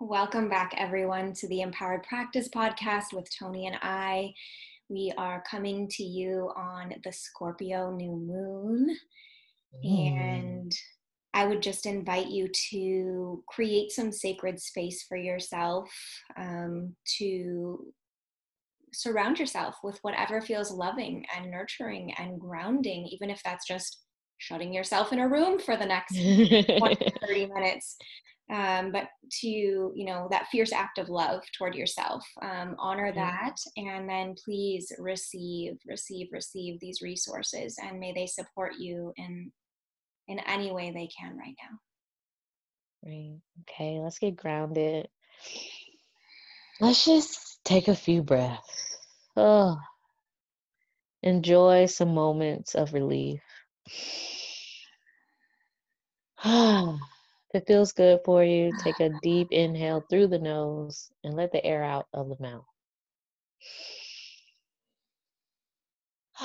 Welcome back, everyone, to the Empowered Practice podcast with Tony and I. We are coming to you on the Scorpio new moon. Mm. And I would just invite you to create some sacred space for yourself, um, to surround yourself with whatever feels loving and nurturing and grounding, even if that's just shutting yourself in a room for the next 20, 30 minutes um, but to you know that fierce act of love toward yourself um, honor mm-hmm. that and then please receive receive receive these resources and may they support you in in any way they can right now. Right. Okay let's get grounded. Let's just take a few breaths. Oh enjoy some moments of relief if it feels good for you, take a deep inhale through the nose and let the air out of the mouth.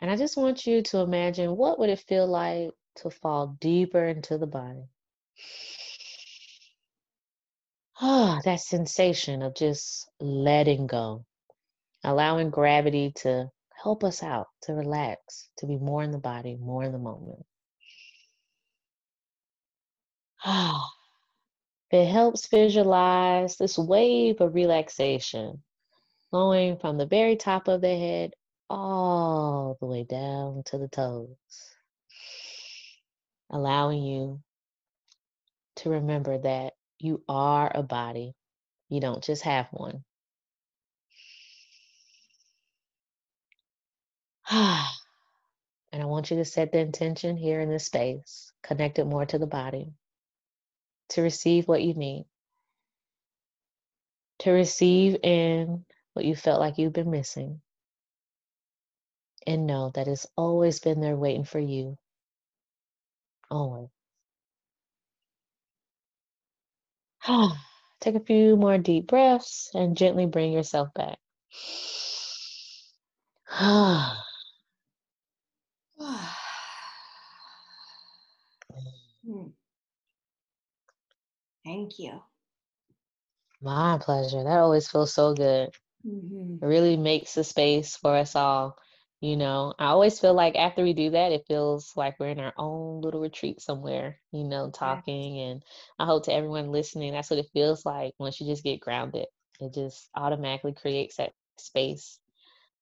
and I just want you to imagine what would it feel like to fall deeper into the body. Ah, that sensation of just letting go, allowing gravity to help us out, to relax, to be more in the body, more in the moment. it helps visualize this wave of relaxation flowing from the very top of the head all the way down to the toes, allowing you to remember that you are a body, you don't just have one. and I want you to set the intention here in this space, connect it more to the body to receive what you need, to receive in what you felt like you've been missing, and know that it's always been there waiting for you. Always. Take a few more deep breaths and gently bring yourself back. hmm. Thank you. My pleasure. That always feels so good. Mm-hmm. It really makes the space for us all. You know, I always feel like after we do that, it feels like we're in our own little retreat somewhere, you know, talking. And I hope to everyone listening, that's what it feels like once you just get grounded. It just automatically creates that space.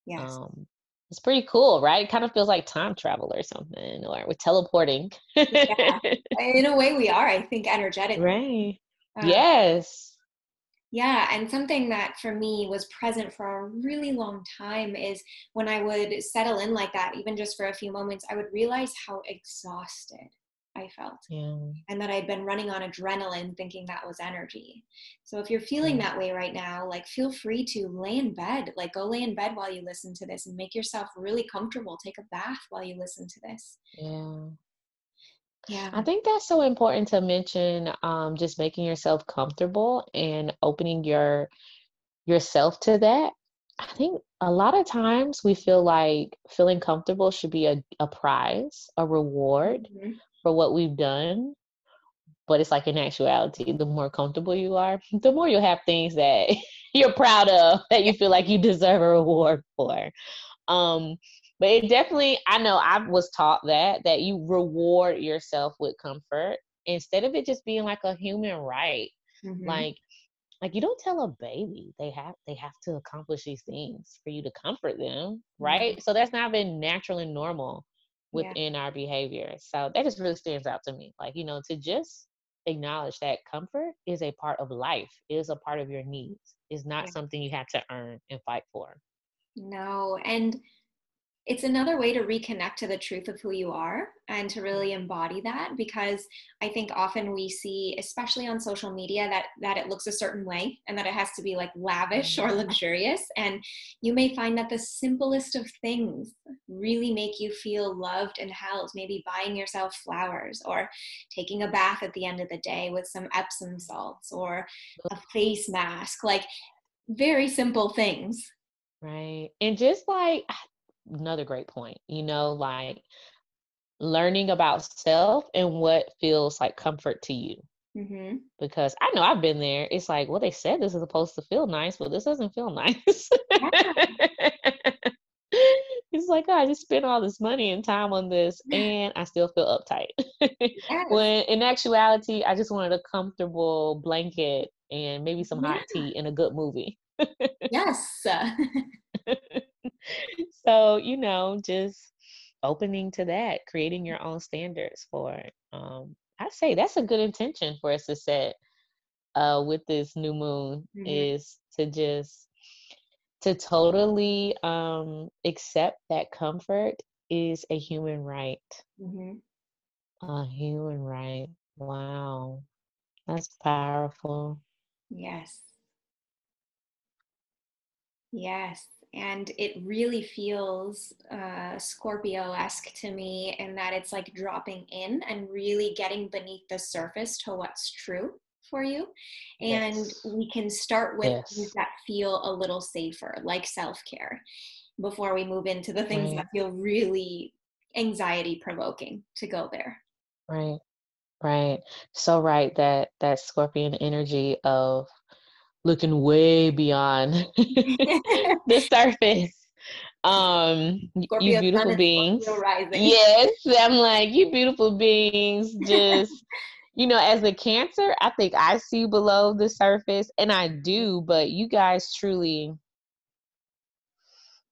Yes. Um, it's pretty cool, right? It kind of feels like time travel or something, or we're teleporting. yeah. In a way, we are, I think, energetic. Right. Um, yes. Yeah, and something that for me was present for a really long time is when I would settle in like that, even just for a few moments, I would realize how exhausted I felt. Yeah. And that I'd been running on adrenaline thinking that was energy. So if you're feeling that way right now, like feel free to lay in bed, like go lay in bed while you listen to this and make yourself really comfortable. Take a bath while you listen to this. Yeah. Yeah. I think that's so important to mention um just making yourself comfortable and opening your yourself to that. I think a lot of times we feel like feeling comfortable should be a, a prize, a reward. Mm-hmm for what we've done. But it's like in actuality, the more comfortable you are, the more you'll have things that you're proud of that you feel like you deserve a reward for. Um, but it definitely, I know I was taught that that you reward yourself with comfort instead of it just being like a human right. Mm-hmm. Like like you don't tell a baby they have they have to accomplish these things for you to comfort them right mm-hmm. so that's not been natural and normal within yeah. our behavior. So that just really stands out to me. Like, you know, to just acknowledge that comfort is a part of life, is a part of your needs, is not yeah. something you have to earn and fight for. No. And it's another way to reconnect to the truth of who you are and to really embody that because i think often we see especially on social media that that it looks a certain way and that it has to be like lavish or mm-hmm. luxurious. And you may find that the simplest of things really make you feel loved and held. Maybe buying yourself flowers or taking a bath at the end of the day with some epsom salts or a face mask like very simple things. Right. And just like another great point. You know, like learning about self and what feels like comfort to you. Mm-hmm. Because I know I've been there. It's like, well, they said this is supposed to feel nice, but this doesn't feel nice. it's like, oh, I just spent all this money and time on this, and I still feel uptight. yes. When in actuality, I just wanted a comfortable blanket and maybe some hot yeah. tea and a good movie. yes. so, you know, just opening to that, creating your own standards for it. Um, I say that's a good intention for us to set uh, with this new moon mm-hmm. is to just to totally um, accept that comfort is a human right. Mm-hmm. A human right. Wow, that's powerful. Yes. Yes and it really feels uh, Scorpio-esque to me in that it's like dropping in and really getting beneath the surface to what's true for you. And yes. we can start with yes. things that feel a little safer, like self-care, before we move into the things right. that feel really anxiety provoking to go there. Right. Right. So right that that scorpion energy of looking way beyond the surface. Um, Scorpio you beautiful beings. Yes, I'm like you beautiful beings. Just you know, as a Cancer, I think I see below the surface, and I do. But you guys truly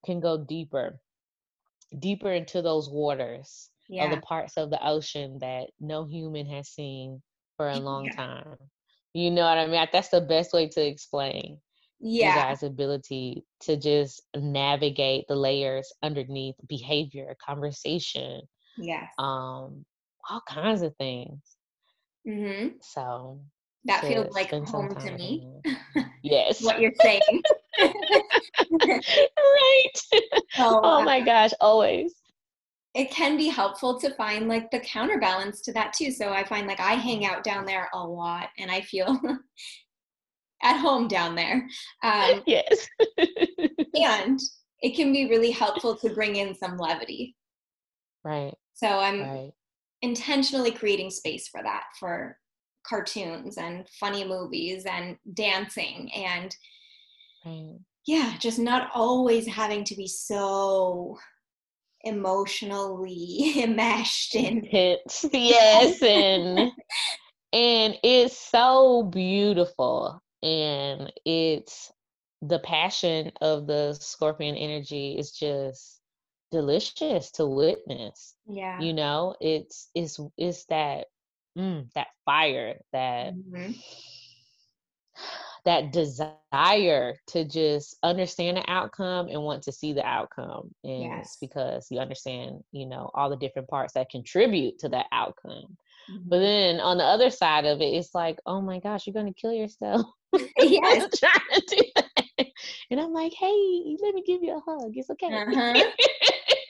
can go deeper, deeper into those waters yeah. of the parts of the ocean that no human has seen for a long yeah. time. You know what I mean? That's the best way to explain yeah. you guys' ability to just navigate the layers underneath behavior, conversation, yes, um, all kinds of things. Mm-hmm. So that feels like home to me. yes, what you're saying. right. So, oh my gosh, always it can be helpful to find like the counterbalance to that too. So I find like I hang out down there a lot and I feel at home down there. Um, yes. and it can be really helpful to bring in some levity. Right. So I'm right. intentionally creating space for that for cartoons and funny movies and dancing and right. yeah, just not always having to be so emotionally enmeshed in hits yes. and and it's so beautiful and it's the passion of the scorpion energy is just delicious to witness yeah. you know? It's it's it's that mm, that fire that mm-hmm that desire to just understand the outcome and want to see the outcome and yes. it's because you understand you know all the different parts that contribute to that outcome mm-hmm. but then on the other side of it it's like oh my gosh you're gonna kill yourself yes. trying to do that. and i'm like hey let me give you a hug it's okay uh-huh.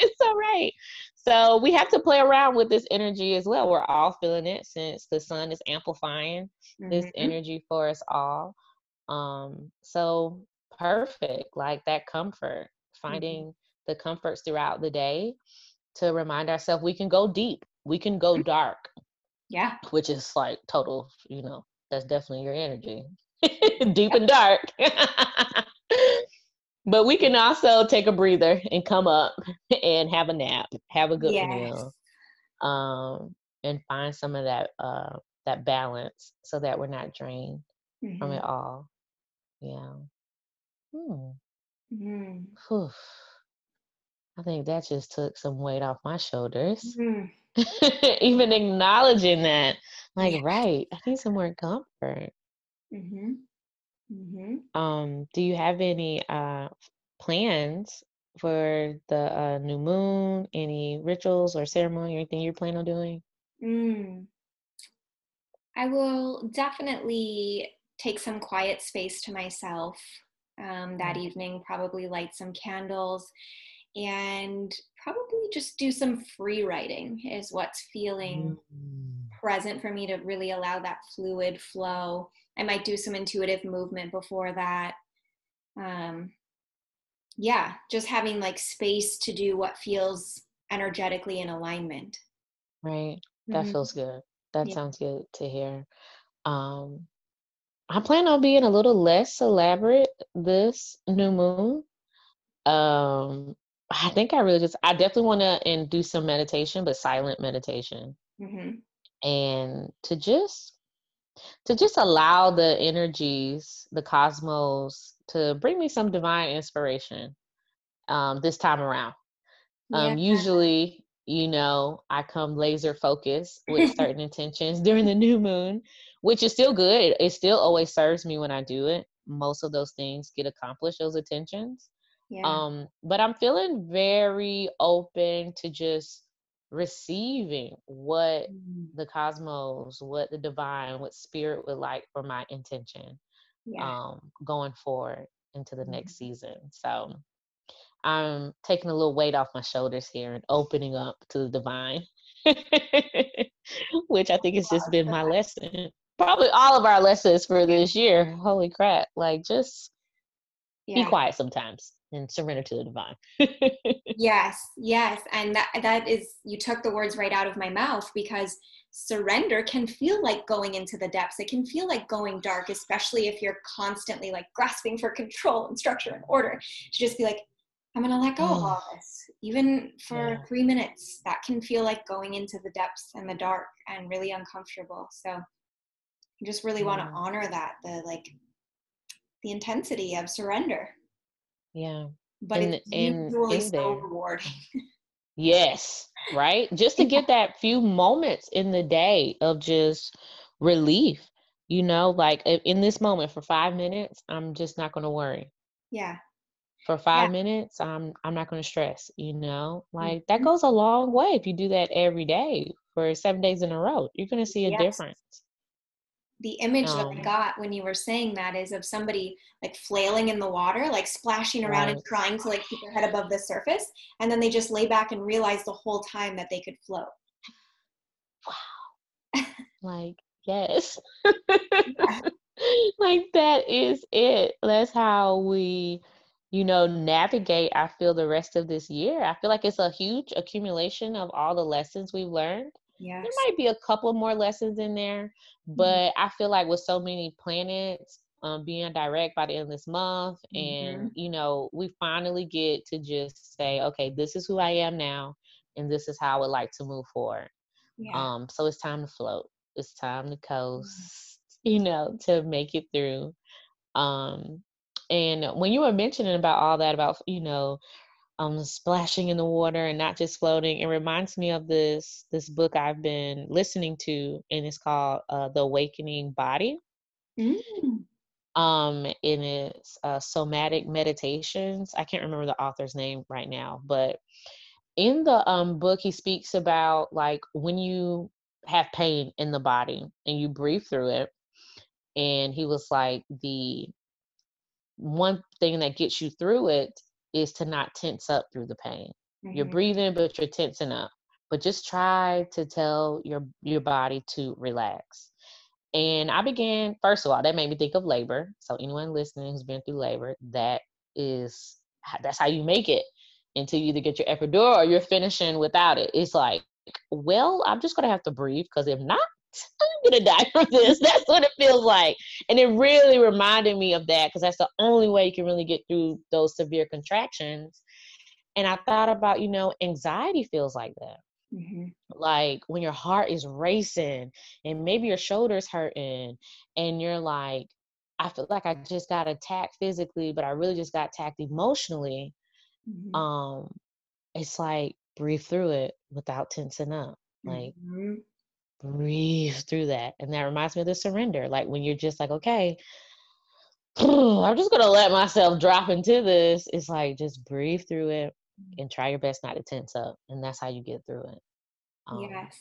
it's all right so we have to play around with this energy as well we're all feeling it since the sun is amplifying mm-hmm. this energy for us all um, so perfect, like that comfort, mm-hmm. finding mm-hmm. the comforts throughout the day to remind ourselves we can go deep, we can go mm-hmm. dark. Yeah. Which is like total, you know, that's definitely your energy. deep and dark. but we can also take a breather and come up and have a nap, have a good yes. meal, um, and find some of that uh, that balance so that we're not drained mm-hmm. from it all. Yeah. Hmm. Mm. I think that just took some weight off my shoulders. Mm. Even acknowledging that, like, yeah. right, I need some more comfort. Mm-hmm. Mm-hmm. Um, do you have any uh plans for the uh, new moon? Any rituals or ceremony or anything you're planning on doing? Mm. I will definitely take some quiet space to myself um, that mm. evening, probably light some candles, and probably just do some free writing, is what's feeling mm. present for me to really allow that fluid flow. I might do some intuitive movement before that. Um, yeah, just having like space to do what feels energetically in alignment. Right. That mm-hmm. feels good. That yeah. sounds good to hear. Um, I plan on being a little less elaborate this new moon. Um, I think I really just, I definitely want to and do some meditation, but silent meditation. Mm-hmm. And to just, to just allow the energies, the cosmos to bring me some divine inspiration um, this time around. Um, yeah. Usually, you know, I come laser focused with certain intentions during the new moon, which is still good. It still always serves me when I do it. Most of those things get accomplished, those intentions. Yeah. Um, but I'm feeling very open to just receiving what mm. the cosmos, what the divine, what spirit would like for my intention yeah. um going forward into the mm. next season. So I'm taking a little weight off my shoulders here and opening up to the divine, which I think has just been my lesson. Probably all of our lessons for this year. Holy crap. Like just yeah. be quiet sometimes and surrender to the divine. yes, yes. And that that is you took the words right out of my mouth because surrender can feel like going into the depths. It can feel like going dark, especially if you're constantly like grasping for control and structure and order. To just be like, I'm gonna let go of oh. all this. Even for yeah. three minutes, that can feel like going into the depths and the dark and really uncomfortable. So you just really yeah. want to honor that, the like the intensity of surrender. Yeah. But and, it's usually so rewarding. yes, right? Just to get that few moments in the day of just relief, you know, like in this moment for five minutes, I'm just not going to worry. Yeah. For five yeah. minutes, I'm I'm not going to stress. You know, like mm-hmm. that goes a long way if you do that every day for seven days in a row. You're going to see a yes. difference the image um, that I um got when you were saying that is of somebody like flailing in the water, like splashing around right. and trying to like keep their head above the surface, and then they just lay back and realize the whole time that they could float. Wow. like, yes. like that is it. That's how we, you know, navigate, I feel, the rest of this year. I feel like it's a huge accumulation of all the lessons we've learned Yes. There might be a couple more lessons in there, mm-hmm. but mm-hmm. I feel like with so many planets um, being direct by the end of this month, mm-hmm. and you know, we finally get to just say, okay, this is who I am now, and this is how I would like to move forward. Yeah. Um, so it's time to float. It's time to mm-hmm. coast. Mm-hmm. You know, to make it through. Um, and when you were mentioning about all that, about you know, um, splashing in the water and not just floating. It reminds me of this this book I've been listening to, and it's called uh, "The Awakening Body." Mm. Um, and it's uh, somatic meditations. I can't remember the author's name right now, but in the um, book, he speaks about like when you have pain in the body and you breathe through it. And he was like, the one thing that gets you through it is to not tense up through the pain. Mm-hmm. You're breathing, but you're tensing up. But just try to tell your your body to relax. And I began, first of all, that made me think of labor. So anyone listening who's been through labor, that is that's how you make it until you either get your epidural or you're finishing without it. It's like, well, I'm just gonna have to breathe because if not, I'm gonna die from this. That's what it feels like. And it really reminded me of that because that's the only way you can really get through those severe contractions. And I thought about, you know, anxiety feels like that. Mm-hmm. Like when your heart is racing and maybe your shoulders hurting, and you're like, I feel like I just got attacked physically, but I really just got attacked emotionally. Mm-hmm. Um, it's like breathe through it without tensing up. Like mm-hmm breathe through that. And that reminds me of the surrender. Like when you're just like, okay, I'm just gonna let myself drop into this. It's like just breathe through it and try your best not to tense up. And that's how you get through it. Um, yes.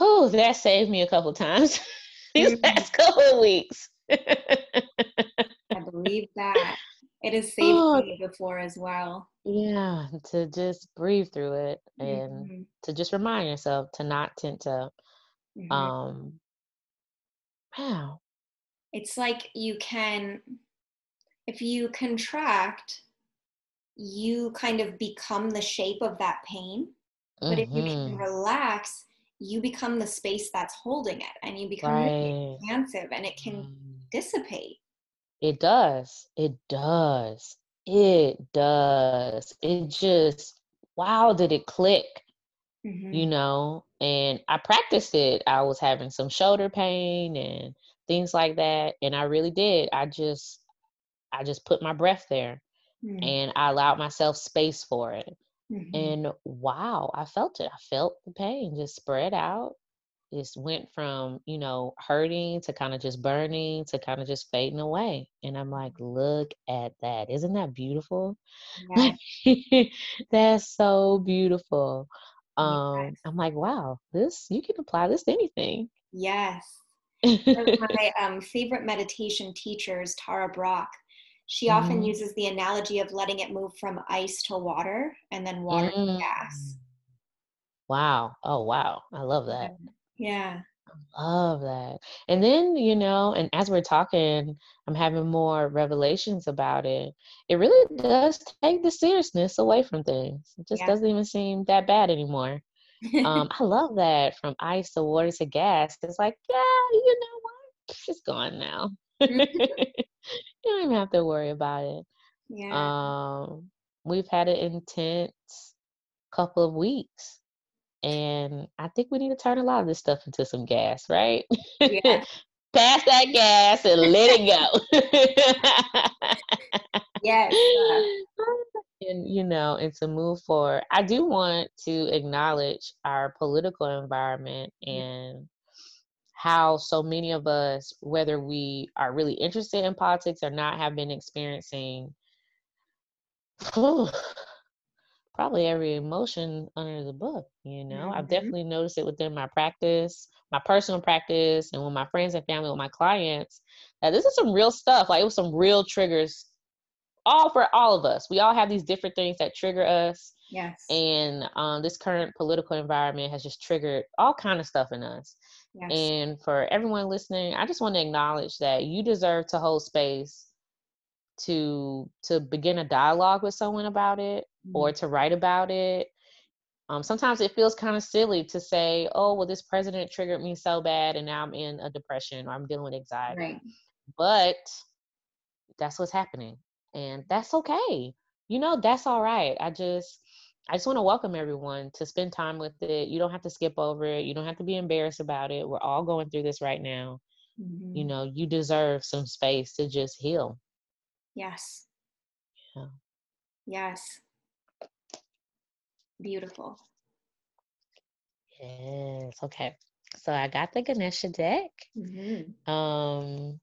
Oh, that saved me a couple times these mm-hmm. past couple of weeks. I believe that. It has saved oh, me before as well. Yeah, to just breathe through it and mm-hmm. to just remind yourself to not tend to mm-hmm. um wow. It's like you can if you contract, you kind of become the shape of that pain. But mm-hmm. if you can mm-hmm. relax, you become the space that's holding it and you become right. really expansive and it can mm. dissipate. It does. It does. It does. It just, wow, did it click? Mm-hmm. You know, and I practiced it. I was having some shoulder pain and things like that. And I really did. I just, I just put my breath there mm-hmm. and I allowed myself space for it. Mm-hmm. And wow, I felt it. I felt the pain just spread out. It went from, you know, hurting to kind of just burning to kind of just fading away. And I'm like, look at that. Isn't that beautiful? Yeah. That's so beautiful. Um, yes. I'm like, wow, this you can apply this to anything. Yes. my um, favorite meditation teachers, Tara Brach she mm. often mm-hmm. uses the analogy of letting it move from ice to water and then water mm. to gas. Wow. Oh, wow. I love that. Yeah. Love that. And then, you know, and as we're talking, I'm having more revelations about it. It really does take the seriousness away from things. It just yeah. doesn't even seem that bad anymore. um, I love that from ice to water to gas. It's like, yeah, you know what? It's gone now. you don't even have to worry about it. Yeah. Um, we've had an intense couple of weeks. And I think we need to turn a lot of this stuff into some gas, right? Yeah. Pass that gas and let it go. yes. And you know, and to move forward. I do want to acknowledge our political environment mm. and how so many of us, whether we are really interested in politics or not, have been experiencing whew, probably every emotion under the book. You know, mm-hmm. I've definitely noticed it within my practice, my personal practice, and with my friends and family, with my clients. That this is some real stuff. Like it was some real triggers, all for all of us. We all have these different things that trigger us. Yes. And um, this current political environment has just triggered all kind of stuff in us. Yes. And for everyone listening, I just want to acknowledge that you deserve to hold space to to begin a dialogue with someone about it mm-hmm. or to write about it. Um, sometimes it feels kind of silly to say, "Oh, well, this president triggered me so bad, and now I'm in a depression or I'm dealing with anxiety." Right. But that's what's happening, and that's okay. You know, that's all right. I just I just want to welcome everyone to spend time with it. You don't have to skip over it. You don't have to be embarrassed about it. We're all going through this right now. Mm-hmm. You know, you deserve some space to just heal. Yes. Yeah. Yes. Beautiful. Yes. Okay. So I got the Ganesha deck. Mm-hmm. Um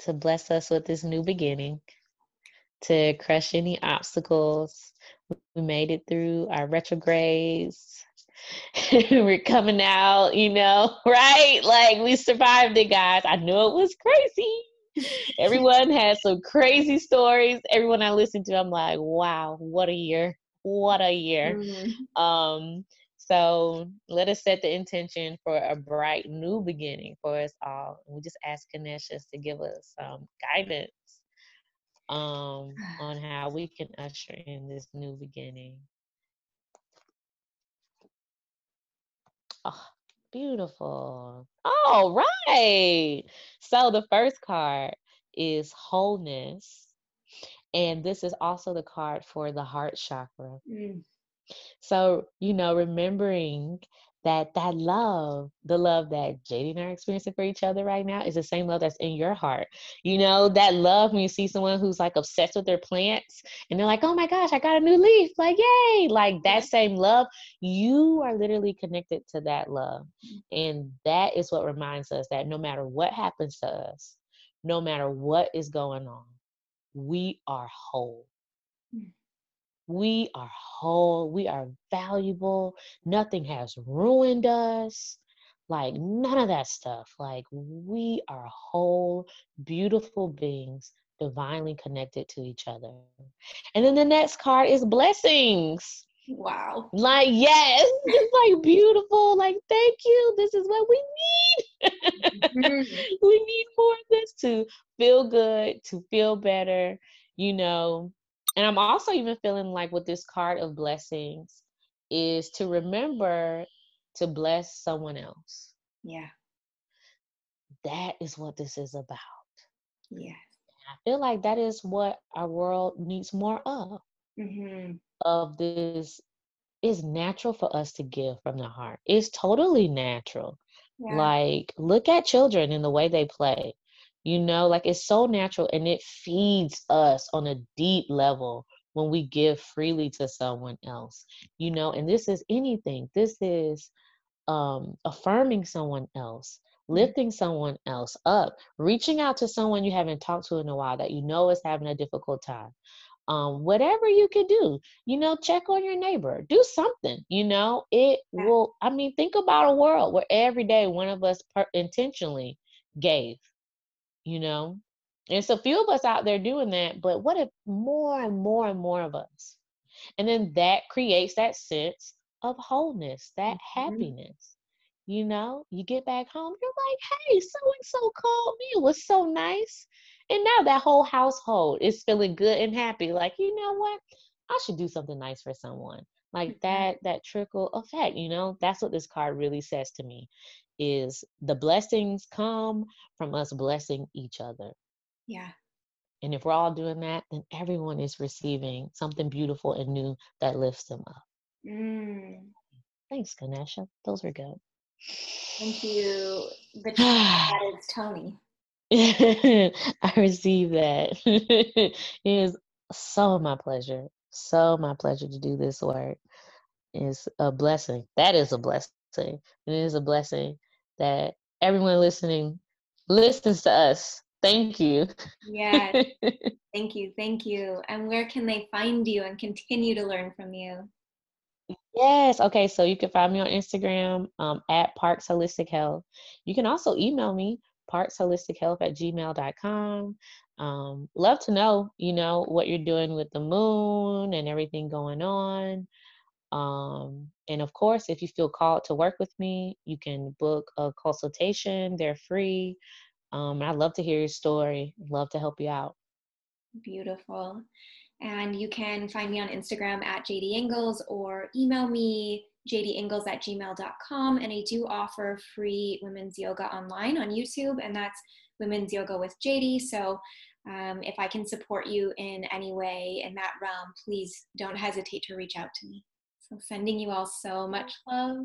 to bless us with this new beginning, to crush any obstacles, we made it through our retrogrades. We're coming out, you know, right? Like we survived it, guys. I knew it was crazy. Everyone had some crazy stories. Everyone I listened to, I'm like, wow, what a year. What a year. Mm-hmm. Um, so let us set the intention for a bright new beginning for us all. We just ask Ganesha to give us um, guidance um, on how we can usher in this new beginning. Oh, beautiful. All right. So the first card is wholeness. And this is also the card for the heart chakra. Mm. So, you know, remembering that that love, the love that JD and I are experiencing for each other right now, is the same love that's in your heart. You know, that love when you see someone who's like obsessed with their plants and they're like, oh my gosh, I got a new leaf. Like, yay. Like that same love, you are literally connected to that love. And that is what reminds us that no matter what happens to us, no matter what is going on, we are whole. Mm. We are whole. We are valuable. Nothing has ruined us. Like, none of that stuff. Like, we are whole, beautiful beings, divinely connected to each other. And then the next card is blessings. Wow. Like, yes, it's like beautiful. Like, thank you. This is what we need. mm-hmm. we need more of this to feel good, to feel better, you know, and I'm also even feeling like with this card of blessings is to remember to bless someone else. Yeah. That is what this is about. Yeah. I feel like that is what our world needs more of. Mm-hmm. Of this is natural for us to give from the heart. It's totally natural. Yeah. Like, look at children and the way they play. You know, like it's so natural and it feeds us on a deep level when we give freely to someone else. You know, and this is anything. This is um affirming someone else, mm-hmm. lifting someone else up, reaching out to someone you haven't talked to in a while that you know is having a difficult time um, whatever you could do, you know, check on your neighbor, do something, you know, it yeah. will, I mean, think about a world where every day one of us per- intentionally gave, you know, and it's a few of us out there doing that, but what if more and more and more of us? And then that creates that sense of wholeness, that mm-hmm. happiness. You know, you get back home, you're like, hey, so and so called me. It was so nice. And now that whole household is feeling good and happy. Like, you know what? I should do something nice for someone. Like mm-hmm. that, that trickle effect, you know, that's what this card really says to me is the blessings come from us blessing each other. Yeah. And if we're all doing that, then everyone is receiving something beautiful and new that lifts them up. Mm. Thanks, Ganesha. Those were good. Thank you. The that is Tony. I receive that. it is so my pleasure. So my pleasure to do this work. It's a blessing. That is a blessing. It is a blessing that everyone listening listens to us. Thank you. Yeah. thank you. Thank you. And where can they find you and continue to learn from you? Yes. Okay. So you can find me on Instagram um, at Parks Holistic Health. You can also email me parksholistichealth at gmail.com. Um, love to know, you know, what you're doing with the moon and everything going on. Um, and of course, if you feel called to work with me, you can book a consultation. They're free. Um, I'd love to hear your story. Love to help you out. Beautiful. And you can find me on Instagram at JD Ingles or email me jdingles at gmail.com. And I do offer free women's yoga online on YouTube, and that's Women's Yoga with JD. So um, if I can support you in any way in that realm, please don't hesitate to reach out to me. So sending you all so much love.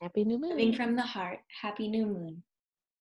Happy new moon. Living from the heart. Happy new moon.